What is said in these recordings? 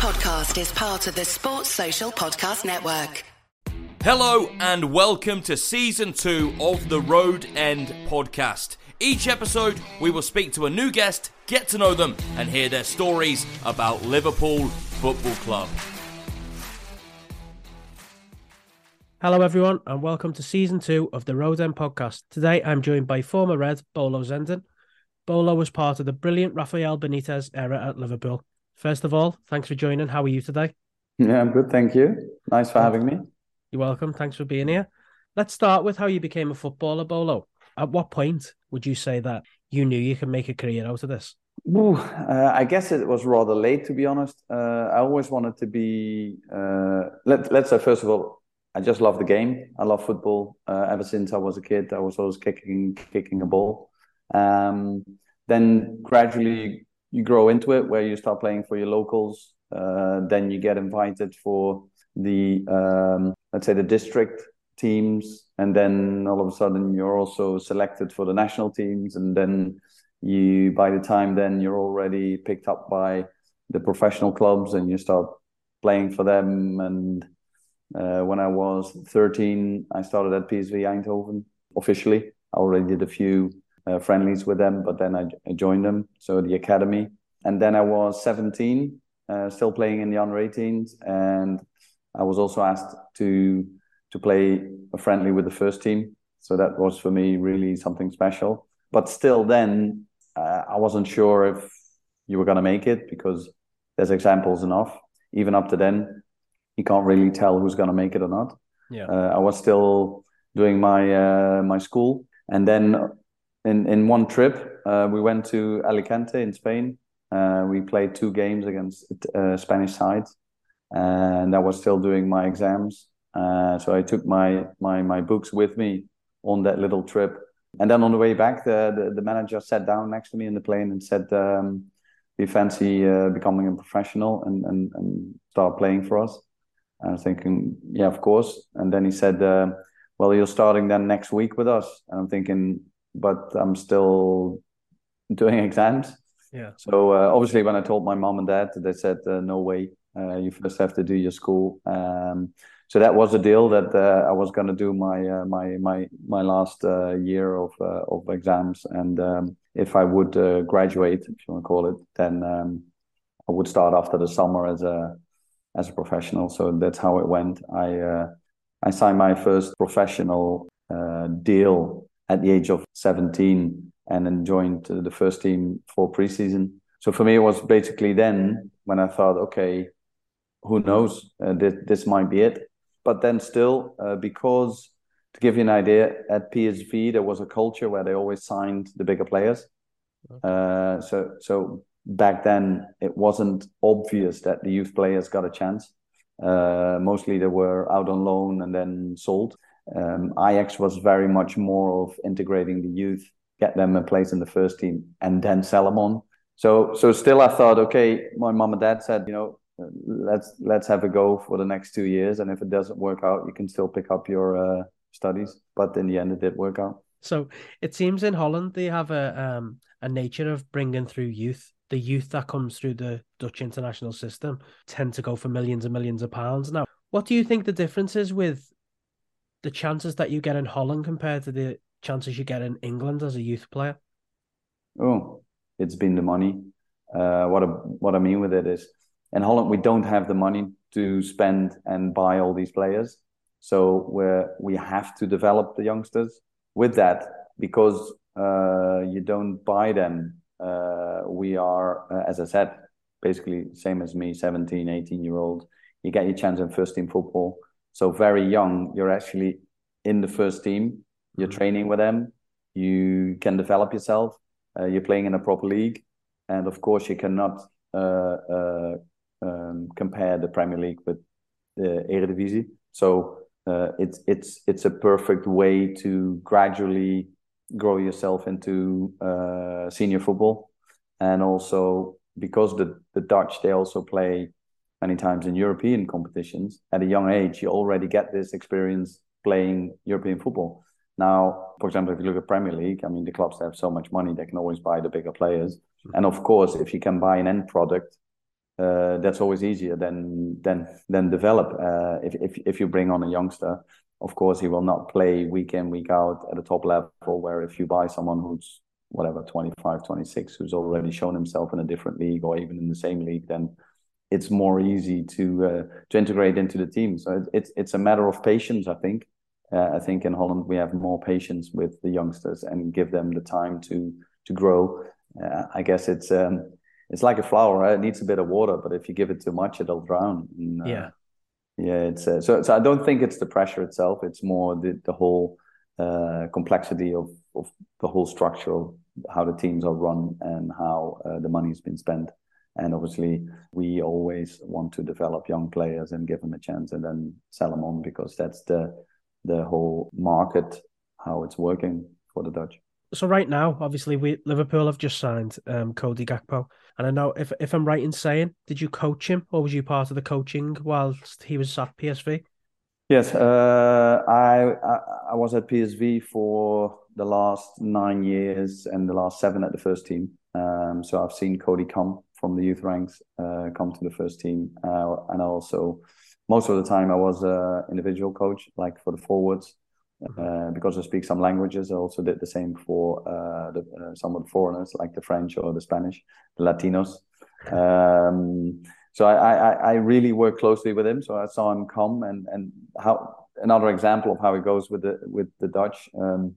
podcast is part of the Sports Social Podcast Network. Hello and welcome to season two of the Road End podcast. Each episode, we will speak to a new guest, get to know them, and hear their stories about Liverpool Football Club. Hello, everyone, and welcome to season two of the Road End podcast. Today, I'm joined by former Red Bolo Zenden. Bolo was part of the brilliant Rafael Benitez era at Liverpool. First of all, thanks for joining. How are you today? Yeah, I'm good. Thank you. Nice for having me. You're welcome. Thanks for being here. Let's start with how you became a footballer, Bolo. At what point would you say that you knew you could make a career out of this? Ooh, uh, I guess it was rather late, to be honest. Uh, I always wanted to be. Uh, let Let's say first of all, I just love the game. I love football. Uh, ever since I was a kid, I was always kicking kicking a ball. Um, then gradually you grow into it, where you start playing for your locals. Uh, then you get invited for the um, let's say the district teams, and then all of a sudden you're also selected for the national teams, and then you by the time then you're already picked up by the professional clubs, and you start playing for them. And uh, when I was 13, I started at PSV Eindhoven officially. I already did a few uh, friendlies with them, but then I, I, joined them, so the academy. And then I was 17, uh, still playing in the under 18s, and I was also asked to to play a friendly with the first team. So that was for me really something special. But still, then uh, I wasn't sure if you were going to make it because there's examples enough. Even up to then, you can't really tell who's going to make it or not. Yeah, uh, I was still doing my uh, my school, and then in in one trip uh, we went to Alicante in Spain. Uh, we played two games against uh, Spanish sides, and I was still doing my exams. Uh, so I took my my my books with me on that little trip. And then on the way back, the the, the manager sat down next to me in the plane and said, um, "Do you fancy uh, becoming a professional and, and and start playing for us?" And I was thinking, "Yeah, of course." And then he said, uh, "Well, you're starting then next week with us." And I'm thinking, "But I'm still doing exams." Yeah. So uh, obviously, when I told my mom and dad, they said, uh, "No way." Uh, you first have to do your school. Um, so that was a deal that uh, I was going to do my uh, my my my last uh, year of uh, of exams, and um, if I would uh, graduate, if you want to call it, then um, I would start after the summer as a as a professional. So that's how it went. I uh, I signed my first professional deal at the age of seventeen, and then joined the first team for preseason. So for me, it was basically then when I thought, okay, who knows, this this might be it but then still, uh, because to give you an idea, at PSV there was a culture where they always signed the bigger players. Uh, so so back then it wasn't obvious that the youth players got a chance. Uh, mostly they were out on loan and then sold. Um, Ajax was very much more of integrating the youth, get them a place in the first team, and then sell them on. So so still I thought, okay, my mom and dad said, you know, let's let's have a go for the next two years and if it doesn't work out you can still pick up your uh, studies. But in the end it did work out. So it seems in holland they have a um a nature of bringing through youth. The youth that comes through the dutch international system tend to go for millions and millions of pounds. Now what do you think the difference is with the chances that you get in holland compared to the chances you get in england as a youth player oh it's been the money uh, what I, what I mean with it is in Holland, we don't have the money to spend and buy all these players. So we we have to develop the youngsters with that because uh, you don't buy them. Uh, we are, uh, as I said, basically same as me, 17, 18 year old. You get your chance in first team football. So very young, you're actually in the first team. You're mm-hmm. training with them. You can develop yourself. Uh, you're playing in a proper league, and of course you cannot uh, uh, um, compare the Premier League with the Eredivisie. So uh, it's it's it's a perfect way to gradually grow yourself into uh, senior football, and also because the the Dutch they also play many times in European competitions at a young age. You already get this experience playing European football. Now, for example, if you look at Premier League, I mean, the clubs have so much money they can always buy the bigger players. And of course, if you can buy an end product uh, that's always easier than than than develop. Uh, if if if you bring on a youngster, of course he will not play week in week out at a top level. Where if you buy someone who's whatever 25, 26, who's already shown himself in a different league or even in the same league, then it's more easy to uh, to integrate into the team. So it's it's a matter of patience, I think. Uh, I think in Holland we have more patience with the youngsters and give them the time to to grow. Uh, I guess it's um, it's like a flower, right? It needs a bit of water, but if you give it too much, it'll drown. And, uh, yeah, yeah. It's uh, so. So I don't think it's the pressure itself. It's more the the whole uh, complexity of of the whole structure of how the teams are run and how uh, the money's been spent. And obviously, we always want to develop young players and give them a chance, and then sell them on because that's the the whole market how it's working for the Dutch so right now, obviously, we Liverpool have just signed um, Cody Gakpo, and I know if if I'm right in saying, did you coach him or was you part of the coaching whilst he was at PSV? Yes, uh, I, I, I was at PSV for the last nine years and the last seven at the first team. Um, so I've seen Cody come from the youth ranks, uh, come to the first team, uh, and also most of the time I was an individual coach, like for the forwards. Mm-hmm. Uh, because I speak some languages, I also did the same for uh, the, uh, some of the foreigners, like the French or the Spanish, the Latinos. Um, so I, I, I really work closely with him. So I saw him come and and how another example of how it goes with the with the Dutch. Um,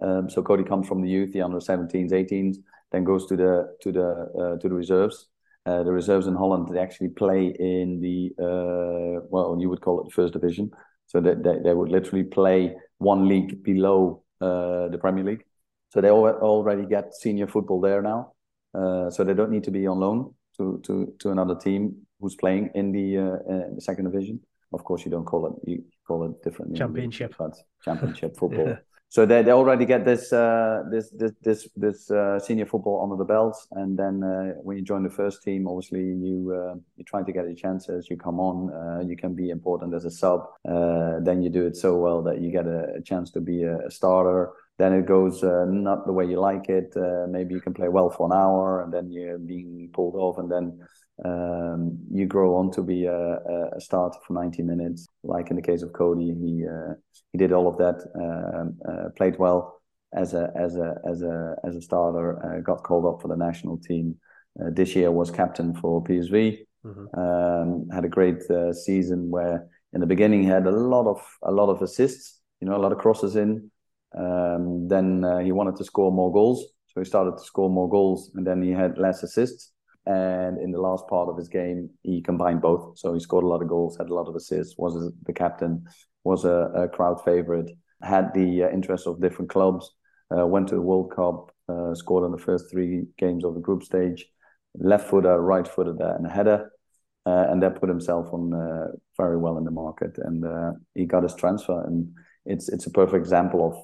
um, so Cody comes from the youth, the under 17s, 18s, then goes to the to the uh, to the reserves. Uh, the reserves in Holland they actually play in the uh, well, you would call it the first division. So that they, they would literally play one league below uh, the Premier League. So they already get senior football there now. Uh, so they don't need to be on loan to to to another team who's playing in the, uh, in the second division. Of course, you don't call it you call it differently. Championship, but championship football. yeah. So they, they already get this uh, this this this this uh, senior football under the belts, and then uh, when you join the first team, obviously you uh, you try to get your chances. You come on, uh, you can be important as a sub. Uh, then you do it so well that you get a, a chance to be a, a starter. Then it goes not the way you like it. maybe you can play well for an hour, and then you're being pulled off, and then um, you grow on to be a, a, starter for 90 minutes. Like in the case of Cody, he uh, he did all of that, um, uh, played well as a as a as a as a starter. Uh, got called up for the national team. Uh, this year was captain for PSV. Mm-hmm. Um, had a great uh, season where in the beginning he had a lot of a lot of assists. You know, a lot of crosses in. Um, then uh, he wanted to score more goals, so he started to score more goals, and then he had less assists and in the last part of his game, he combined both. So he scored a lot of goals, had a lot of assists, was the captain, was a, a crowd favorite, had the uh, interest of different clubs, uh, went to the World Cup, uh, scored in the first three games of the group stage, left footer, right footer, and a header. Uh, and that put himself on uh, very well in the market, and uh, he got his transfer. And it's it's a perfect example of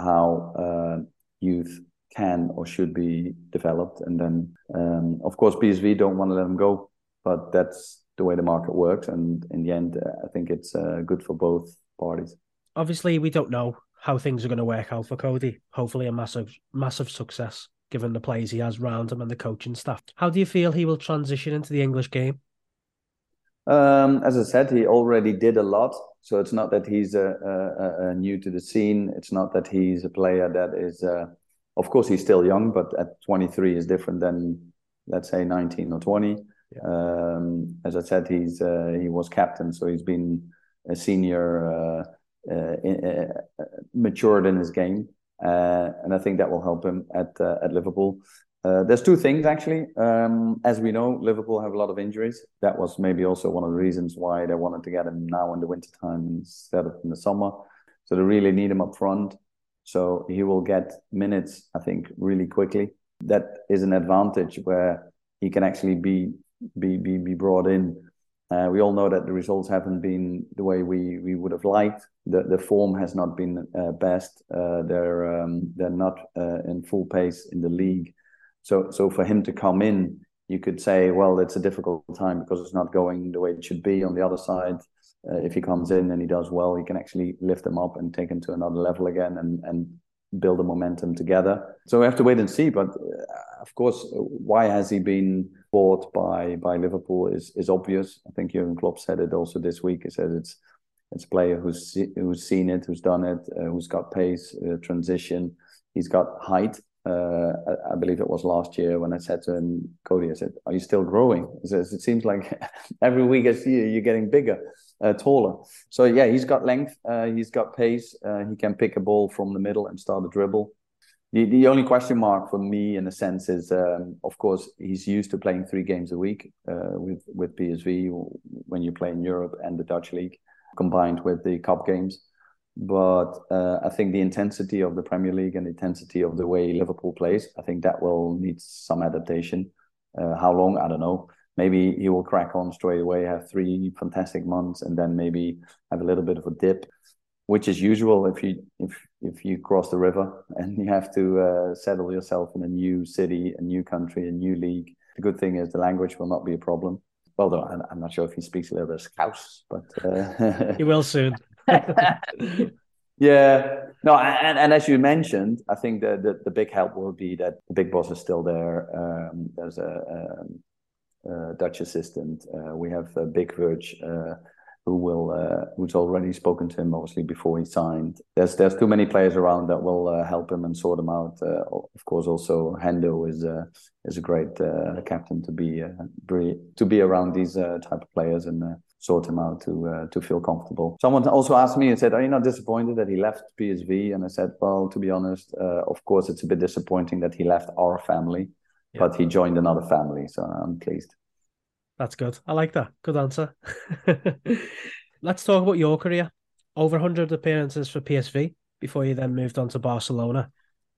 how youth can or should be developed. And then, um, of course, PSV don't want to let him go, but that's the way the market works. And in the end, uh, I think it's uh, good for both parties. Obviously, we don't know how things are going to work out for Cody. Hopefully, a massive, massive success given the players he has round him and the coaching staff. How do you feel he will transition into the English game? Um, as I said, he already did a lot. So it's not that he's uh, uh, new to the scene. It's not that he's a player that is uh, of course he's still young, but at 23 is different than let's say 19 or 20. Yeah. Um, as I said, he's uh, he was captain, so he's been a senior, uh, uh, in, uh, matured in his game, uh, and I think that will help him at uh, at Liverpool. there's two things actually. Um, as we know, Liverpool have a lot of injuries. That was maybe also one of the reasons why they wanted to get him now in the winter time instead of in the summer. So they really need him up front. So he will get minutes, I think, really quickly. That is an advantage where he can actually be be be, be brought in. Uh, we all know that the results haven't been the way we, we would have liked. The the form has not been uh, best. Uh, they're um, they're not uh, in full pace in the league. So so for him to come in, you could say, well, it's a difficult time because it's not going the way it should be. On the other side, if he comes in and he does well, he can actually lift them up and take them to another level again and and build a momentum together. So we have to wait and see. But uh, of course, why has he been bought by by Liverpool is is obvious. I think Jurgen Klopp said it also this week. He said it's it's a player who's who's seen it, who's done it, uh, who's got pace, uh, transition. He's got height. Uh, I, I, believe it was last year when I said to him, Cody, I said, "Are you still growing?" He says, "It seems like every week I see you, you're getting bigger, uh, taller." So yeah, he's got length. Uh, he's got pace. Uh, he can pick a ball from the middle and start a dribble. The, the only question mark for me, in a sense, is um, of course he's used to playing three games a week uh, with with PSV when you play in Europe and the Dutch league, combined with the cup games. But uh, I think the intensity of the Premier League and the intensity of the way Liverpool plays, I think that will need some adaptation. Uh, how long? I don't know. Maybe he will crack on straight away, have three fantastic months, and then maybe have a little bit of a dip which is usual if you if if you cross the river and you have to uh, settle yourself in a new city, a new country, a new league. The good thing is the language will not be a problem. Well, though I'm, not sure if he speaks a little bit of Scouse, but uh... he will soon. yeah, no, and, and as you mentioned, I think the, the, the big help will be that the big boss is still there. Um, there's a, a, um, a Dutch assistant. Uh, we have a Big Virg uh, who will uh, who's already spoken to him obviously before he signed. There's there's too many players around that will uh, help him and sort him out. Uh, of course, also Hendo is uh, is a great uh, captain to be, be, to be around these type of players and sort him out to uh, to feel comfortable. Someone also asked me and said, "Are you not disappointed that he left PSV?" And I said, "Well, to be honest, uh, of course it's a bit disappointing that he left our family." Yeah. But he joined another family, so I'm pleased. That's good. I like that. Good answer. Let's talk about your career. Over 100 appearances for PSV before you then moved on to Barcelona.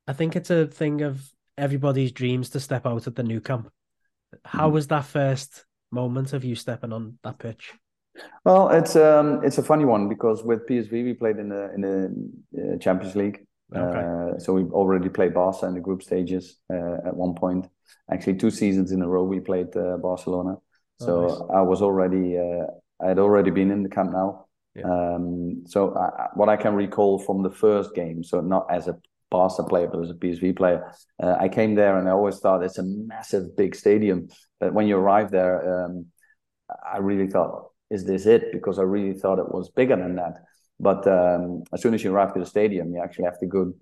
I think it's a thing of everybody's dreams to step out at the Nou Camp. How mm-hmm. was that first moment of you stepping on that pitch? Well, it's um it's a funny one because with PSV we played in the in the uh, Champions League. Okay. Uh, so we've already played Barca in the group stages uh, at one point. Actually, two seasons in a row we played uh, Barcelona. Oh, so nice. I was already uh, I had already been in the Camp Nou. Yeah. Um, so I, what I can recall from the first game, so not as a Barca player, but as a PSV player, uh, I came there and I always thought it's a massive, big stadium. But when you arrive there, um, I really thought, is this it? Because I really thought it was bigger than that. But um, as soon as you arrive to the stadium, you actually have to go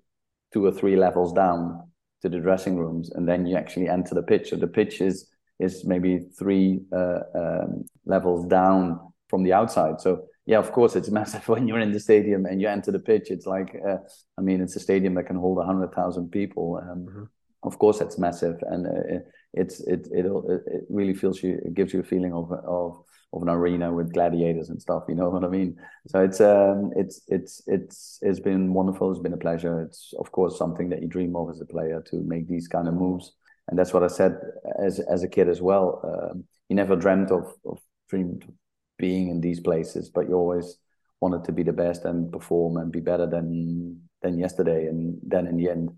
two or three levels down to the dressing rooms, and then you actually enter the pitch. So the pitch is is maybe three uh, um, levels down from the outside. So yeah, of course, it's massive when you're in the stadium and you enter the pitch. It's like, uh, I mean, it's a stadium that can hold hundred thousand people. Um, mm-hmm. Of course, it's massive, and uh, it's it it it really feels you. It gives you a feeling of of of an arena with gladiators and stuff. You know what I mean? So it's um it's it's it's it's been wonderful. It's been a pleasure. It's of course something that you dream of as a player to make these kind of moves and that's what I said as as a kid as well. Um, you never dreamt of, of dreamed of being in these places, but you always wanted to be the best and perform and be better than than yesterday. And then in the end,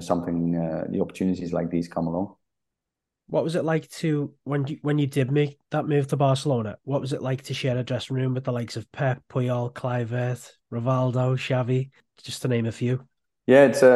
something uh, the opportunities like these come along. What was it like to when you when you did make that move to Barcelona? What was it like to share a dressing room with the likes of Pep, Puyol, Kluivert, Rivaldo, Xavi, just to name a few? Yeah, it's uh,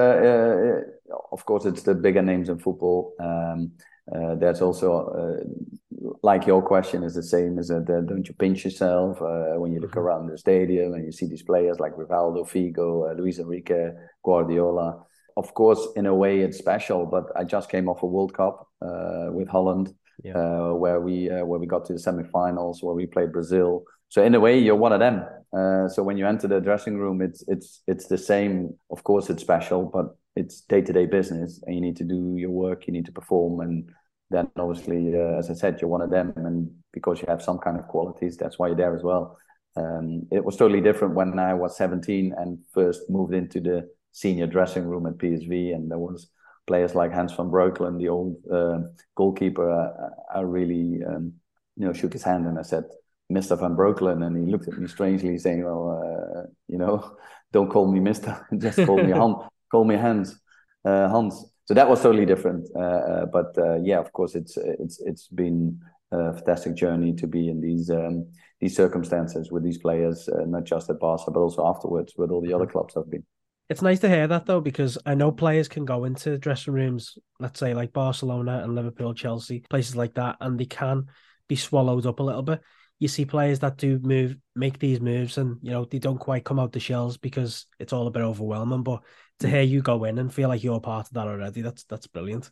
uh, of course it's the bigger names in football. Um, uh, there's also uh, like your question is the same as uh, don't you pinch yourself uh, when you look mm-hmm. around the stadium and you see these players like Rivaldo, Figo, uh, Luis Enrique, Guardiola. Of course, in a way, it's special. But I just came off a World Cup with Holland, yeah. where we where we got to the semifinals, where we played Brazil. So in a way, you're one of them. Uh, so when you enter the dressing room, it's it's it's the same. Of course, it's special, but it's day to day business, and you need to do your work. You need to perform, and then obviously, uh, as I said, you're one of them, and because you have some kind of qualities, that's why you're there as well. Um, it was totally different when I was 17 and first moved into the senior dressing room at PSV, and there was players like Hans van Breukelen, the old uh, goalkeeper. I, I really, um, you know, shook his hand and I said, Mr. Van Breukelen, and he looked at me strangely, saying, "Well, uh, you know, don't call me Mister, just call me Hans. Call me Hans, uh, Hans." So that was totally different. Uh, uh but uh, yeah, of course, it's it's it's been a fantastic journey to be in these um, these circumstances with these players, uh, not just at Barca, but also afterwards with all the other mm-hmm. clubs I've been. It's nice to hear that though, because I know players can go into dressing rooms, let's say like Barcelona and Liverpool, Chelsea, places like that, and they can be swallowed up a little bit. You see players that do move, make these moves, and you know they don't quite come out the shells because it's all a bit overwhelming. But to hear you go in and feel like you're part of that already, that's that's brilliant.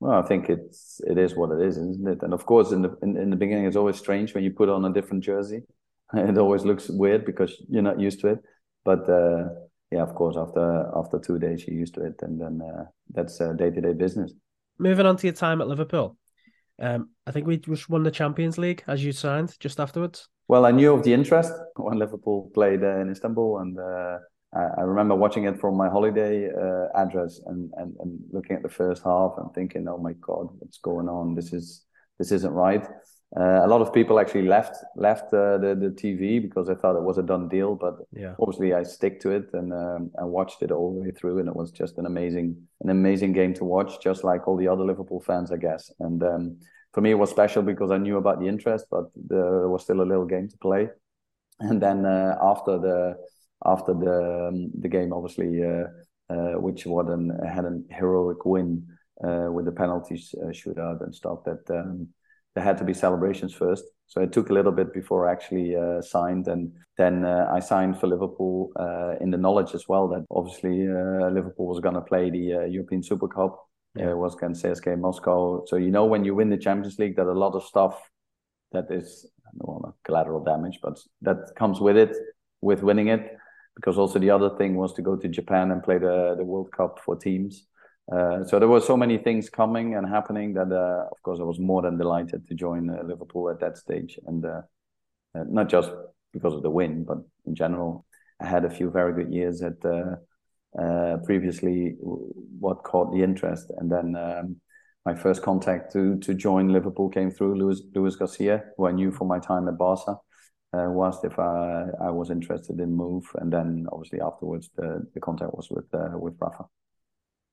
Well, I think it's it is what it is, isn't it? And of course, in the in, in the beginning, it's always strange when you put on a different jersey. It always looks weird because you're not used to it. But uh, yeah, of course, after after two days, you're used to it, and then uh, that's day to day business. Moving on to your time at Liverpool, um, I think we just won the Champions League as you signed just afterwards. Well, I knew of the interest when Liverpool played uh, in Istanbul, and uh, I, remember watching it from my holiday uh, address and, and and looking at the first half and thinking, "Oh my God, what's going on? This is this isn't right." Uh, a lot of people actually left left uh, the the TV because they thought it was a done deal. But yeah. obviously, I stick to it and um, I watched it all the way through, and it was just an amazing an amazing game to watch, just like all the other Liverpool fans, I guess. And um, for me, it was special because I knew about the interest, but there was still a little game to play. And then uh, after the after the um, the game, obviously, uh, uh, which was an, had a heroic win uh, with the penalties shootout and stuff that. There had to be celebrations first. So it took a little bit before I actually uh, signed, and then uh, I signed for Liverpool uh, in the knowledge as well that obviously uh, Liverpool was going to play the uh, European Super Cup. Yeah. was against CSKA Moscow. So you know when you win the Champions League that a lot of stuff that is well, collateral damage, but that comes with it with winning it. Because also the other thing was to go to Japan and play the the World Cup for teams. Uh, so there were so many things coming and happening that, uh, of course, I was more than delighted to join uh, Liverpool at that stage, and uh, uh, not just because of the win, but in general, I had a few very good years at previously what caught the interest, and then um, my first contact to to join Liverpool came through Luis Luis Garcia, who I knew from my time at Barca. Uh, was if I, I was interested in move, and then obviously afterwards the, the contact was with with Rafa.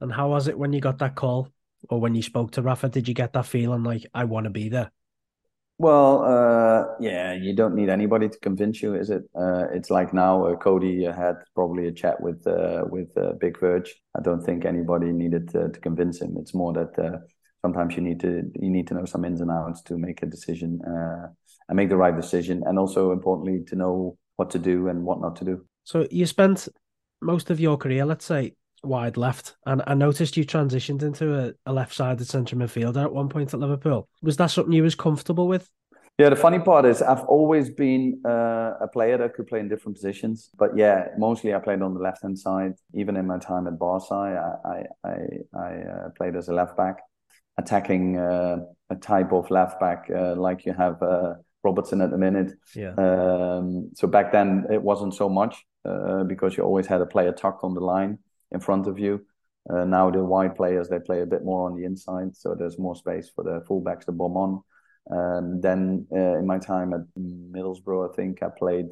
And how was it when you got that call or when you spoke to Rafa? Did you get that feeling like I want to be there? Well, uh, yeah, you don't need anybody to convince you, is it? Uh, it's like now uh, Cody had probably a chat with uh, with uh, Big Virg. I don't think anybody needed to, to convince him. It's more that uh, sometimes you need to you need to know some ins and outs to make a decision and make the right decision, and also importantly to know what to do and what not to do. So you spent most of your career, let's say, wide left. And I noticed you transitioned into a, a left sided centre midfielder at one point at Liverpool. Was that something you was comfortable with? Yeah, the funny part is I've always been uh, a player that could play in different positions. But yeah, mostly I played on the left hand side. Even in my time at Barca, I I, I, I uh, played as a left back, attacking uh, a type of left back uh, like you have uh, Robertson at the minute. Yeah. Um, so back then it wasn't so much uh, because you always had a player tucked on the line in front of you. Uh, now the wide players they play a bit more on the inside, so there's more space for the fullbacks to bomb on. Um, then uh, in my time at Middlesbrough, I think I played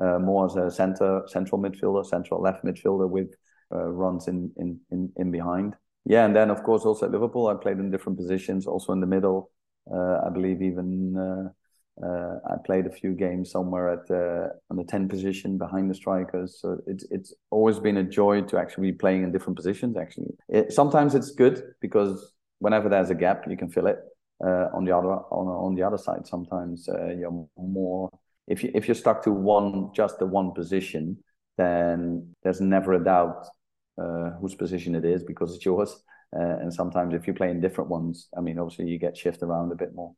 uh, more as a center, central midfielder, central left midfielder with uh, runs in, in in in behind. Yeah, and then of course also at Liverpool, I played in different positions, also in the middle. Uh, I believe even uh, uh, I played a few games somewhere at the on the ten position behind the strikers. So it's it's always been a joy to actually be playing in different positions. Actually, it, sometimes it's good because whenever there's a gap, you can fill it. Uh, on the other on on the other side, sometimes uh, you're more if you if you're stuck to one just the one position, then there's never a doubt uh, whose position it is because it's yours. Uh, and sometimes if you play in different ones, I mean, obviously you get shifted around a bit more.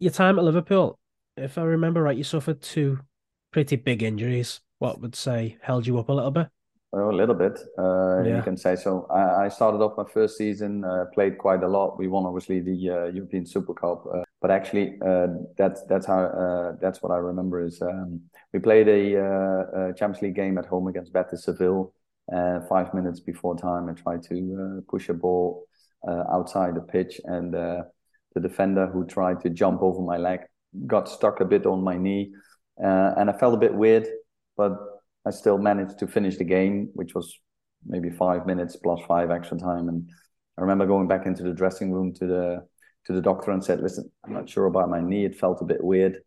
Your time at Liverpool, if I remember right, you suffered two pretty big injuries. What would say held you up a little bit? Well, a little bit, uh, yeah. you can say so. I, I, started off my first season, uh, played quite a lot. We won obviously the uh, European Super Cup, uh, but actually uh, that's that's how uh, that's what I remember is um, we played a, a, Champions League game at home against Betis Seville. five minutes before time, I tried to push a ball outside the pitch, and the defender who tried to jump over my leg got stuck a bit on my knee, uh, and I felt a bit weird, but I still managed to finish the game, which was maybe five minutes plus five extra time. And I remember going back into the dressing room to the to the doctor and said, "Listen, I'm not sure about my knee. It felt a bit weird."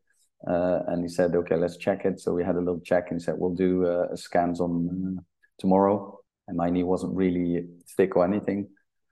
Uh, and he said, "Okay, let's check it." So we had a little check, and he said, "We'll do uh, scans on uh, tomorrow." and my knee wasn't really thick or anything,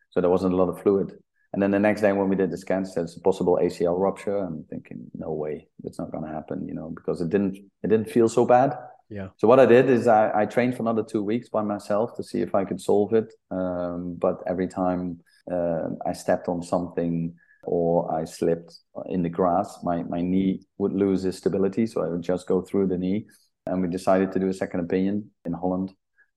so there wasn't a lot of fluid. And then the next day when we did the scans, there's a possible ACL rupture. I'm thinking, no way, it's not going to happen, you know, because it didn't it didn't feel so bad. Yeah. So what I did is I, I trained for another two weeks by myself to see if I could solve it. Um, but every time uh, I stepped on something or I slipped in the grass, my, my knee would lose its stability. So I would just go through the knee. And we decided to do a second opinion in Holland.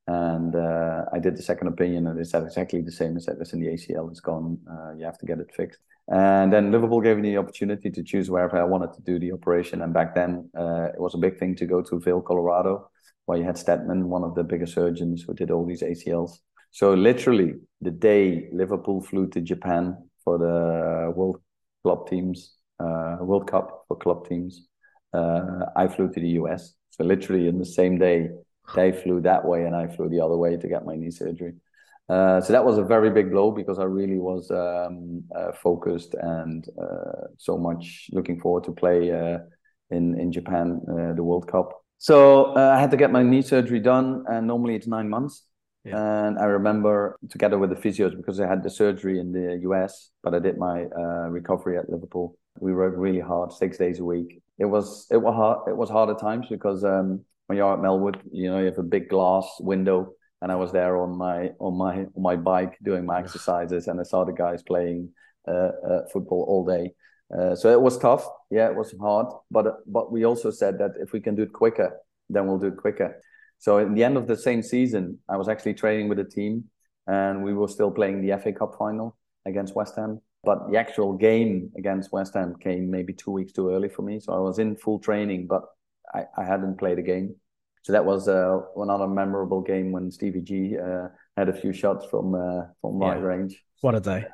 And uh, I did the second opinion, and they said exactly the same. They said, listen, the ACL is gone. Uh, you have to get it fixed. And then Liverpool gave me the opportunity to choose wherever I wanted to do the operation. And back then, uh, it was a big thing to go to Vail, Colorado, where you had Steadman, one of the biggest surgeons who did all these ACLs. So literally, the day Liverpool flew to Japan for the World Club teams, uh, World Cup for club teams, uh, I flew to the US. So literally in the same day, they flew that way and I flew the other way to get my knee surgery. Uh, so that was a very big blow because I really was um, uh, focused and uh, so much looking forward to play uh, in in Japan uh, the World Cup. So uh, I had to get my knee surgery done, and normally it's nine months. Yeah. And I remember together with the physios because I had the surgery in the US, but I did my recovery at Liverpool. We worked really hard, six days a week. It was it was hard. It was hard at times because um, when you're at Melwood, you know, you have a big glass window, and I was there on my on my on my bike doing my exercises, and I saw the guys playing uh, uh, football all day. Uh, so it was tough. Yeah, it was hard, but but we also said that if we can do it quicker, then we'll do it quicker. So in the end of the same season, I was actually training with a team, and we were still playing the FA Cup final against West Ham. But the actual game against West Ham came maybe two weeks too early for me. So I was in full training, but I, I hadn't played a game. So that was uh, another memorable game when Stevie G uh, had a few shots from uh, from yeah. range. What a day!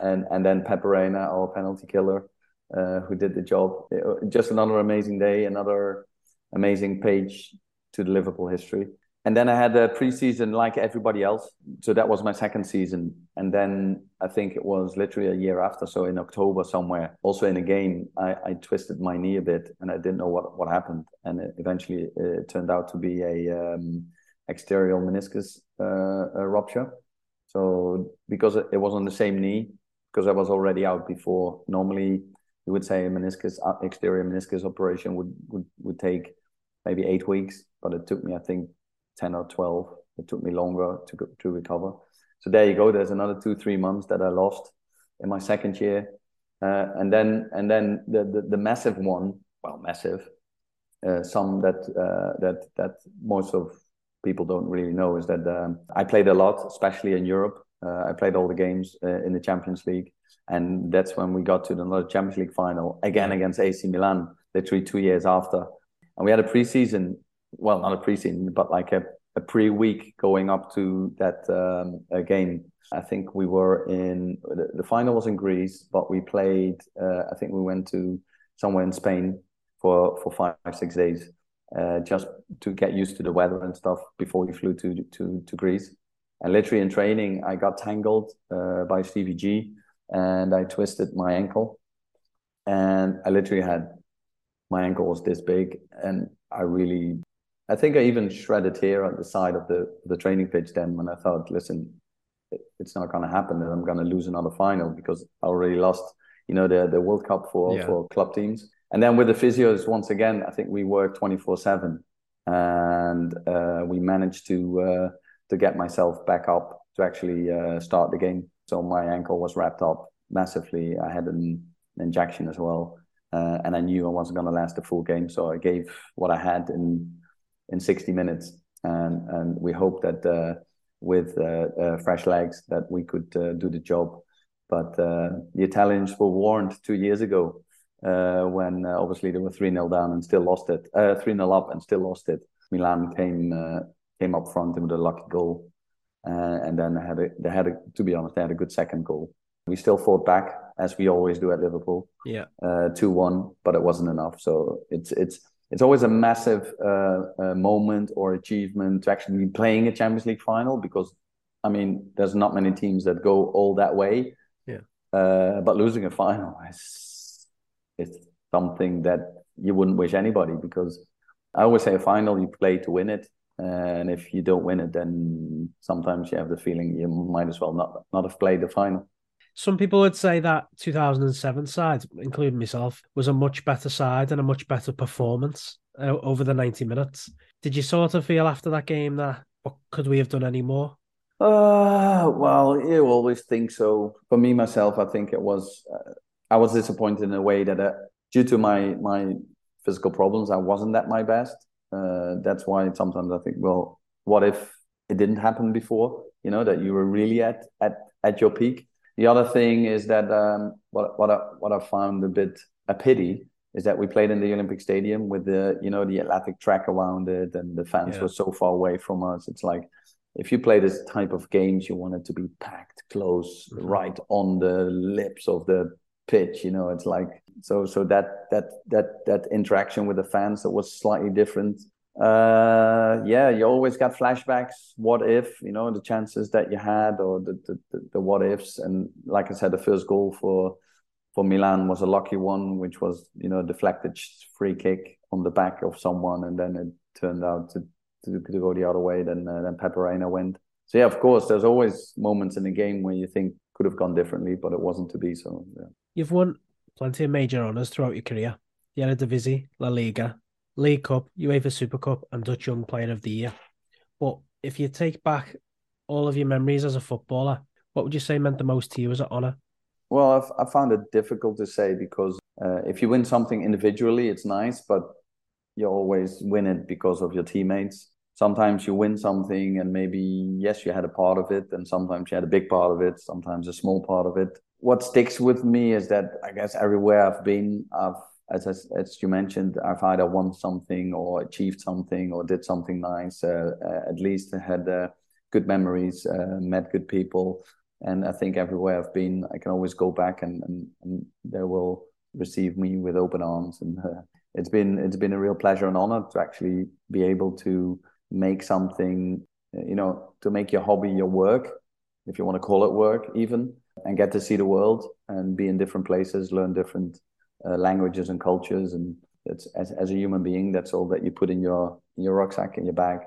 And and then Pepe Reina, our penalty killer, uh, who did the job. It, just another amazing day, another amazing page to the Liverpool history. And then I had a preseason like everybody else. So that was my second season. And then I think it was literally a year after. So in October somewhere, also in a game, I, I twisted my knee a bit and I didn't know what, what happened. And it eventually it turned out to be a um, exterior meniscus uh, rupture. So because it was on the same knee, because I was already out before, normally you would say a meniscus uh, exterior meniscus operation would, would, would take maybe eight weeks, but it took me, I think, 10 or 12. It took me longer to go, to recover. So there you go. There's another two, three months that I lost in my second year. Uh, and then and then the, the, the massive one, well, massive, uh, some that uh, that that most of people don't really know is that um, I played a lot, especially in Europe. Uh, I played all the games uh, in the Champions League, and that's when we got to another Champions League final again against AC Milan, literally two years after. And we had a preseason well, not a preseason, but like a, a pre week going up to that um, game. I think we were in the, the, final was in Greece, but we played. Uh, I think we went to somewhere in Spain for for five six days, uh, just to get used to the weather and stuff before we flew to to to Greece. And literally in training, I got tangled uh, by Stevie G, and I twisted my ankle, and I literally had my ankle was this big, and I really I think I even shredded here at the side of the the training pitch then when I thought, listen, it, it's not going to happen and I'm going to lose another final because I already lost, you know, the the World Cup for yeah. for club teams. And then with the physios, once again, I think we worked 24 seven and uh, we managed to uh, to get myself back up to actually uh, start the game. So my ankle was wrapped up massively. I had an, injection as well. Uh, and I knew I wasn't going to last the full game. So I gave what I had in in 60 minutes. And, and we hope that uh, with uh, uh, fresh legs that we could do the job. But the Italians were warned two years ago when obviously they were 3 0 down and still lost it, 3 0 up and still lost it. Milan came came up front with a lucky goal. Uh, and then they had a, they had a, to be honest, they had a good second goal. We still fought back as we always do at Liverpool. Yeah, two uh, one, but it wasn't enough. So it's it's it's always a massive uh, uh, moment or achievement to actually be playing a Champions League final because, I mean, there's not many teams that go all that way. Yeah. Uh, but losing a final is it's something that you wouldn't wish anybody because I always say a final you play to win it. and if you don't win it, then sometimes you have the feeling you might as well not not have played the final. Some people would say that 2007 side, including myself, was a much better side and a much better performance uh, over the 90 minutes. Did you sort of feel after that game that could we have done any more? Uh, well, you always think so. For me myself, I think it was uh, I was disappointed in a way that uh, due to my my physical problems, I wasn't at my best. Uh, that's why sometimes I think, well, what if it didn't happen before? You know that you were really at at at your peak. The other thing is that um, what what I, what I found a bit a pity is that we played in the Olympic Stadium with the you know the athletic track around it, and the fans yeah. were so far away from us. It's like if you play this type of games, you want it to be packed close, mm-hmm. right on the lips of the pitch. You know, it's like so so that that that that interaction with the fans that was slightly different. Uh, yeah, you always got flashbacks. What if you know the chances that you had, or the the, the, the what ifs, and like I said, the first goal for for Milan was a lucky one, which was you know deflected free kick on the back of someone, and then it turned out to to, to go the other way. Then uh, then Pepe Reina went. So yeah, of course, there's always moments in the game where you think could have gone differently, but it wasn't to be. So yeah. You've won plenty of major honours throughout your career: the Eredivisie, La Liga, League Cup, UEFA Super Cup, and Dutch Young Player of the Year. But if you take back all of your memories as a footballer, what would you say meant the most to you as an honour? Well, I've, I found it difficult to say because uh, if you win something individually, it's nice, but you always win it because of your teammates. Sometimes you win something and maybe, yes, you had a part of it, and sometimes you had a big part of it, sometimes a small part of it. What sticks with me is that I guess everywhere I've been, I've, as, as, as you mentioned, I've either won something or achieved something or did something nice. Uh, uh, at least had uh, good memories, uh, met good people and I think everywhere I've been, I can always go back and and, and they will receive me with open arms. And uh, it's been it's been a real pleasure and honor to actually be able to make something, you know, to make your hobby your work, if you want to call it work, even, and get to see the world and be in different places, learn different uh, languages and cultures, and it's as as a human being, that's all that you put in your in your rucksack in your bag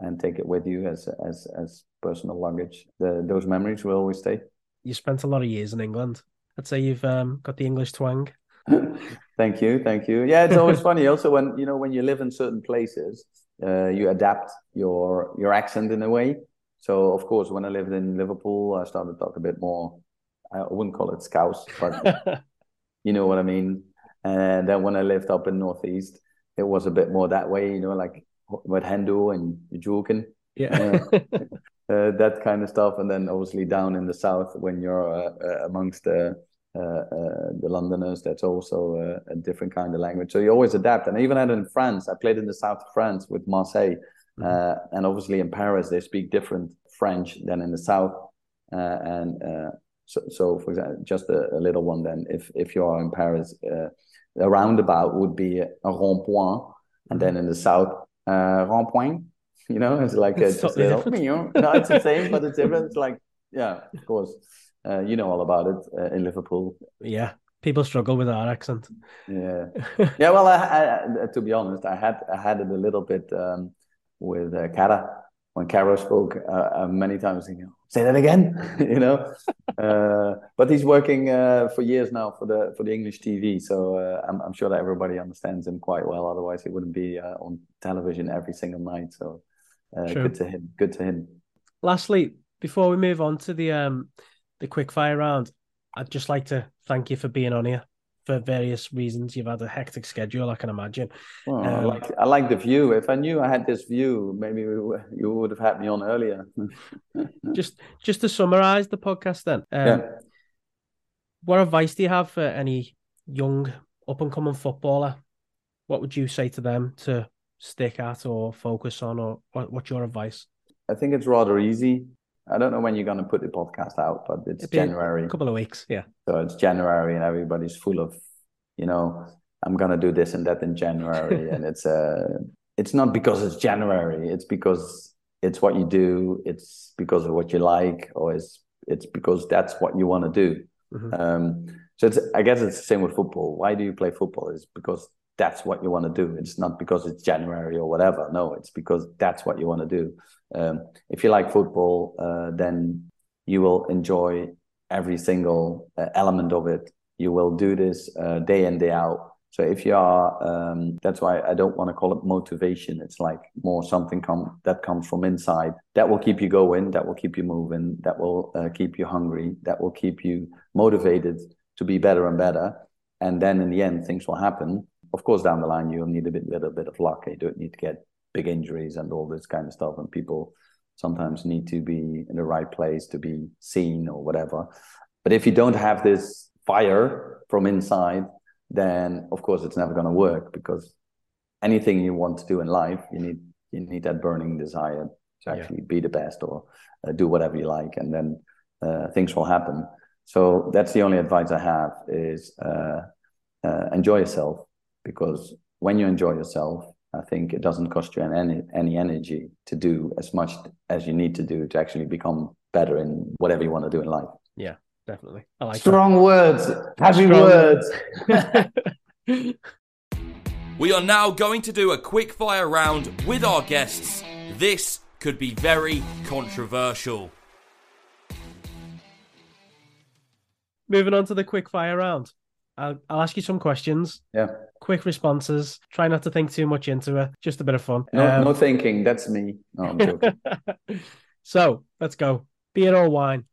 and take it with you as as as personal luggage. The, those memories will always stay. You spent a lot of years in England. I'd say you've um, got the English twang. thank you, thank you. Yeah, it's always funny. Also, when you know when you live in certain places, uh, you adapt your your accent in a way. So, of course, when I lived in Liverpool, I started to talk a bit more. I wouldn't call it Scouse, but you know what I mean. And then when I lived up in Northeast, it was a bit more that way. You know, like with Hendo and Julken. Yeah. uh, uh, that kind of stuff. And then obviously down in the south, when you're uh, uh amongst the uh, uh, the Londoners, that's also a different kind of language. So you always adapt. And I even had in France. I played in the south of France with Marseille, mm-hmm. and obviously in Paris they speak different French than in the south. and so, so for example, just a, a, little one. Then, if if you are in Paris, a roundabout would be a rond point, and then in the south uh, rond point. You know, it's like it's a, totally little, you know, no, it's the same, but it's different. It's like, yeah, of course, uh, you know all about it uh, in Liverpool. Yeah, people struggle with our accent. Yeah, yeah. Well, I, I, to be honest, I had I had it a little bit um, with uh, Carra when Carra spoke uh, uh, many times, thinking, say that again, you know. Uh, but he's working uh, for years now for the for the English TV, so uh, I'm, I'm sure that everybody understands him quite well. Otherwise, he wouldn't be uh, on television every single night. So good to him. Good to him. Lastly, before we move on to the um the quick fire round, I'd just like to thank you for being on here for various reasons. You've had a hectic schedule, I can imagine. Well, um, I, like, I like the view. If I knew I had this view, maybe we, you would have had me on earlier. just just to summarize the podcast, then. Um, yeah. What advice do you have for any young up and coming footballer? What would you say to them to stick at or focus on, or what, what's your advice? I think it's rather easy. I don't know when you're going to put the podcast out, but it's January. A couple of weeks, yeah. So it's January, and everybody's full of, you know, I'm going to do this and that in January, and it's uh, it's not because it's January. It's because it's what you do. It's because of what you like, or it's it's because that's what you want to do. Mm-hmm. Um, so it's I guess it's the same with football. Why do you play football? Is because that's what you want to do. It's not because it's January or whatever. No, it's because that's what you want to do. Um, if you like football, uh, then you will enjoy every single uh, element of it. You will do this uh, day in day out. So if you are, um, that's why I don't want to call it motivation. It's like more something come that comes from inside that will keep you going, that will keep you moving, that will uh, keep you hungry, that will keep you motivated to be better and better. And then in the end, things will happen. Of course, down the line, you'll need a bit, little bit of luck. You don't need to get big injuries and all this kind of stuff. And people sometimes need to be in the right place to be seen or whatever. But if you don't have this fire from inside, then of course it's never going to work because anything you want to do in life, you need you need that burning desire to actually yeah. be the best or uh, do whatever you like, and then uh, things will happen. So that's the only advice I have is uh, uh enjoy yourself because when you enjoy yourself, I think it doesn't cost you any any energy to do as much as you need to do to actually become better in whatever you want to do in life. Yeah definitely. I like strong that. words, heavy strong words. we are now going to do a quick fire round with our guests. This could be very controversial. Moving on to the quick fire round. I'll, I'll ask you some questions. Yeah. Quick responses. Try not to think too much into it. Just a bit of fun. No, um, no thinking. That's me. No, I'm joking. so let's go. Beer or wine?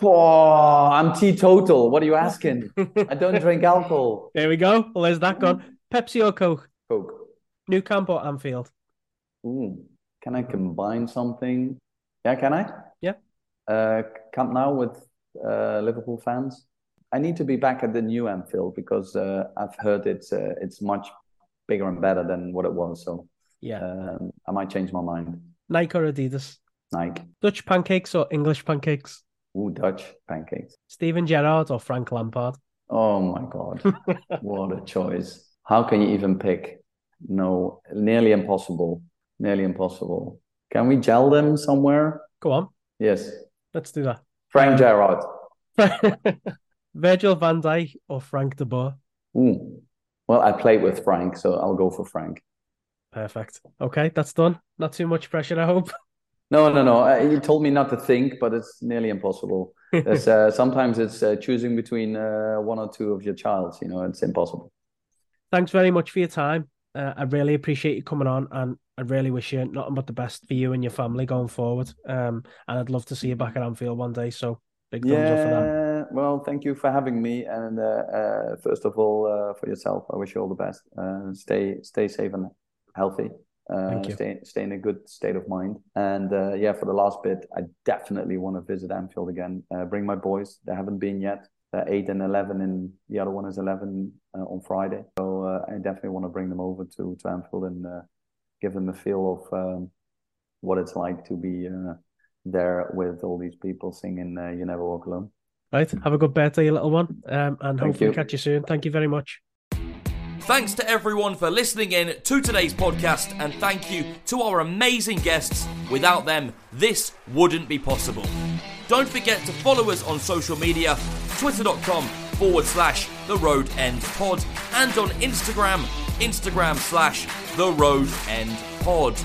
Oh, I'm teetotal. What are you asking? I don't drink alcohol. There we go. Well, there's that gone. Pepsi or Coke? Coke. Nou Camp or Anfield? Ooh, can I combine something? Yeah, can I? Yeah. Uh, Camp Nou with uh, Liverpool fans. I need to be back at the new Anfield because uh, I've heard it's uh, it's much bigger and better than what it was. So yeah, um, I might change my mind. Nike or Adidas? Nike. Dutch pancakes or English pancakes? Ooh, Dutch pancakes. Steven Gerrard or Frank Lampard? Oh my God. what a choice. How can you even pick? No, nearly impossible. Nearly impossible. Can we gel them somewhere? Go on. Yes. Let's do that. Frank Gerrard. Virgil van Dijk or Frank de Boer? Well, I played with Frank, so I'll go for Frank. Perfect. Okay, that's done. Not too much pressure, I hope. No, no, no. Uh, you told me not to think, but it's nearly impossible. uh, sometimes it's uh, choosing between uh, one or two of your childs. You know, it's impossible. Thanks very much for your time. Uh, I really appreciate you coming on, and I really wish you nothing but the best for you and your family going forward. Um, and I'd love to see you back at Anfield one day. So big thumbs yeah, up for that. Well, thank you for having me, and uh, first of all, for yourself, I wish you all the best. stay, stay safe and healthy. Uh, stay, stay in a good state of mind. And uh, yeah, for the last bit, I definitely want to visit Anfield again. Uh, bring my boys; they haven't been yet. They're eight and eleven, and the other one is eleven uh, on Friday. So uh, I definitely want to bring them over to to Anfield and uh, give them a feel of um, what it's like to be there with all these people singing "You Never Walk Alone." Right. Have a good birthday, little one, um, and Thank hopefully you. catch you soon. Thank you very much. Thanks to everyone for listening in to today's podcast, and thank you to our amazing guests. Without them, this wouldn't be possible. Don't forget to follow us on social media twitter.com forward slash the road end pod and on Instagram, Instagram slash the road end pod.